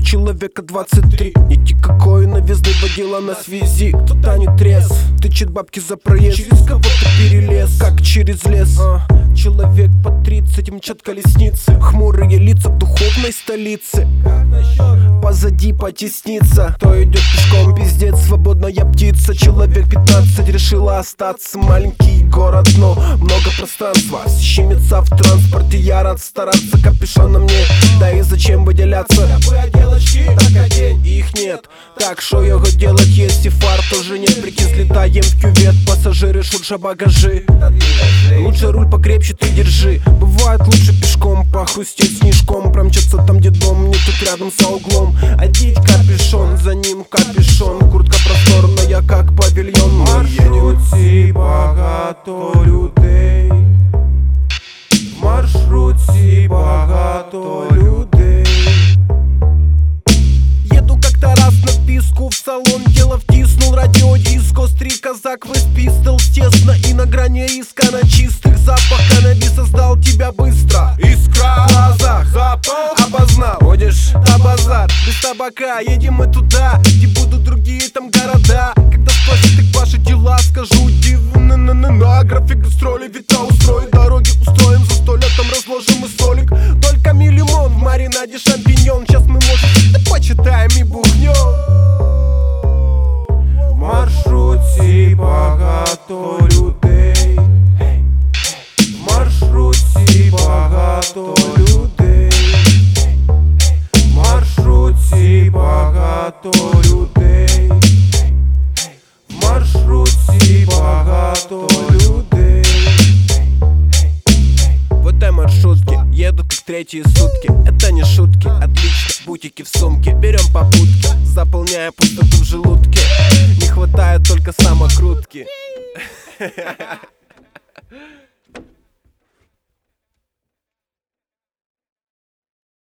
человека 23 Нити какой новизны водила на связи. Кто-то не трезв, тычет бабки за проезд. Через кого-то перелез, как через лес. А, Человек по 30 мчат колесницы. Хмурые лица духовной столице. Позади потесниться То идет пешком, пиздец, свободная птица. Человек 15 решила остаться. Маленький город, но много пространства. Щемится в транспорте, я рад стараться Капюшоном мне, да и зачем выделяться? Так одень, их нет. Так что его делать, если фар тоже нет? Прикинь, слетаем в кювет, пассажиры шурша багажи Лучше руль покрепче ты держи. Бывает лучше пешком похрустеть снежком. Промчаться там, где дом, мне тут рядом за углом. Одеть капюшон, за ним капюшон. Куртка просторная, как павильон. Маршруті багато людей В маршруті багато людей Еду как-то раз на писку в салон Дело втиснул. Радиодиско Стри казак пистол Тесно. И на грани иска На чистых запах каннабиса Сдал тебя быстро. Іскра В глазах запах Обознал. Ходиш на базар Без табака Едем мы туда Где будут другие там города. Когда спросят их ваши дела Скажу дивно на на на График гастроли Вита устроит Дороги устроим Застолье там разложим и столик Только ми лимон в маринаде шампиньон багато людей. В маршруті багато людей. В этой маршрутке еду как третьи сутки. Это не шутки, отлично, бутики в сумке. Берем попутки, заполняя пустоту в желудке. Не хватает только самокрутки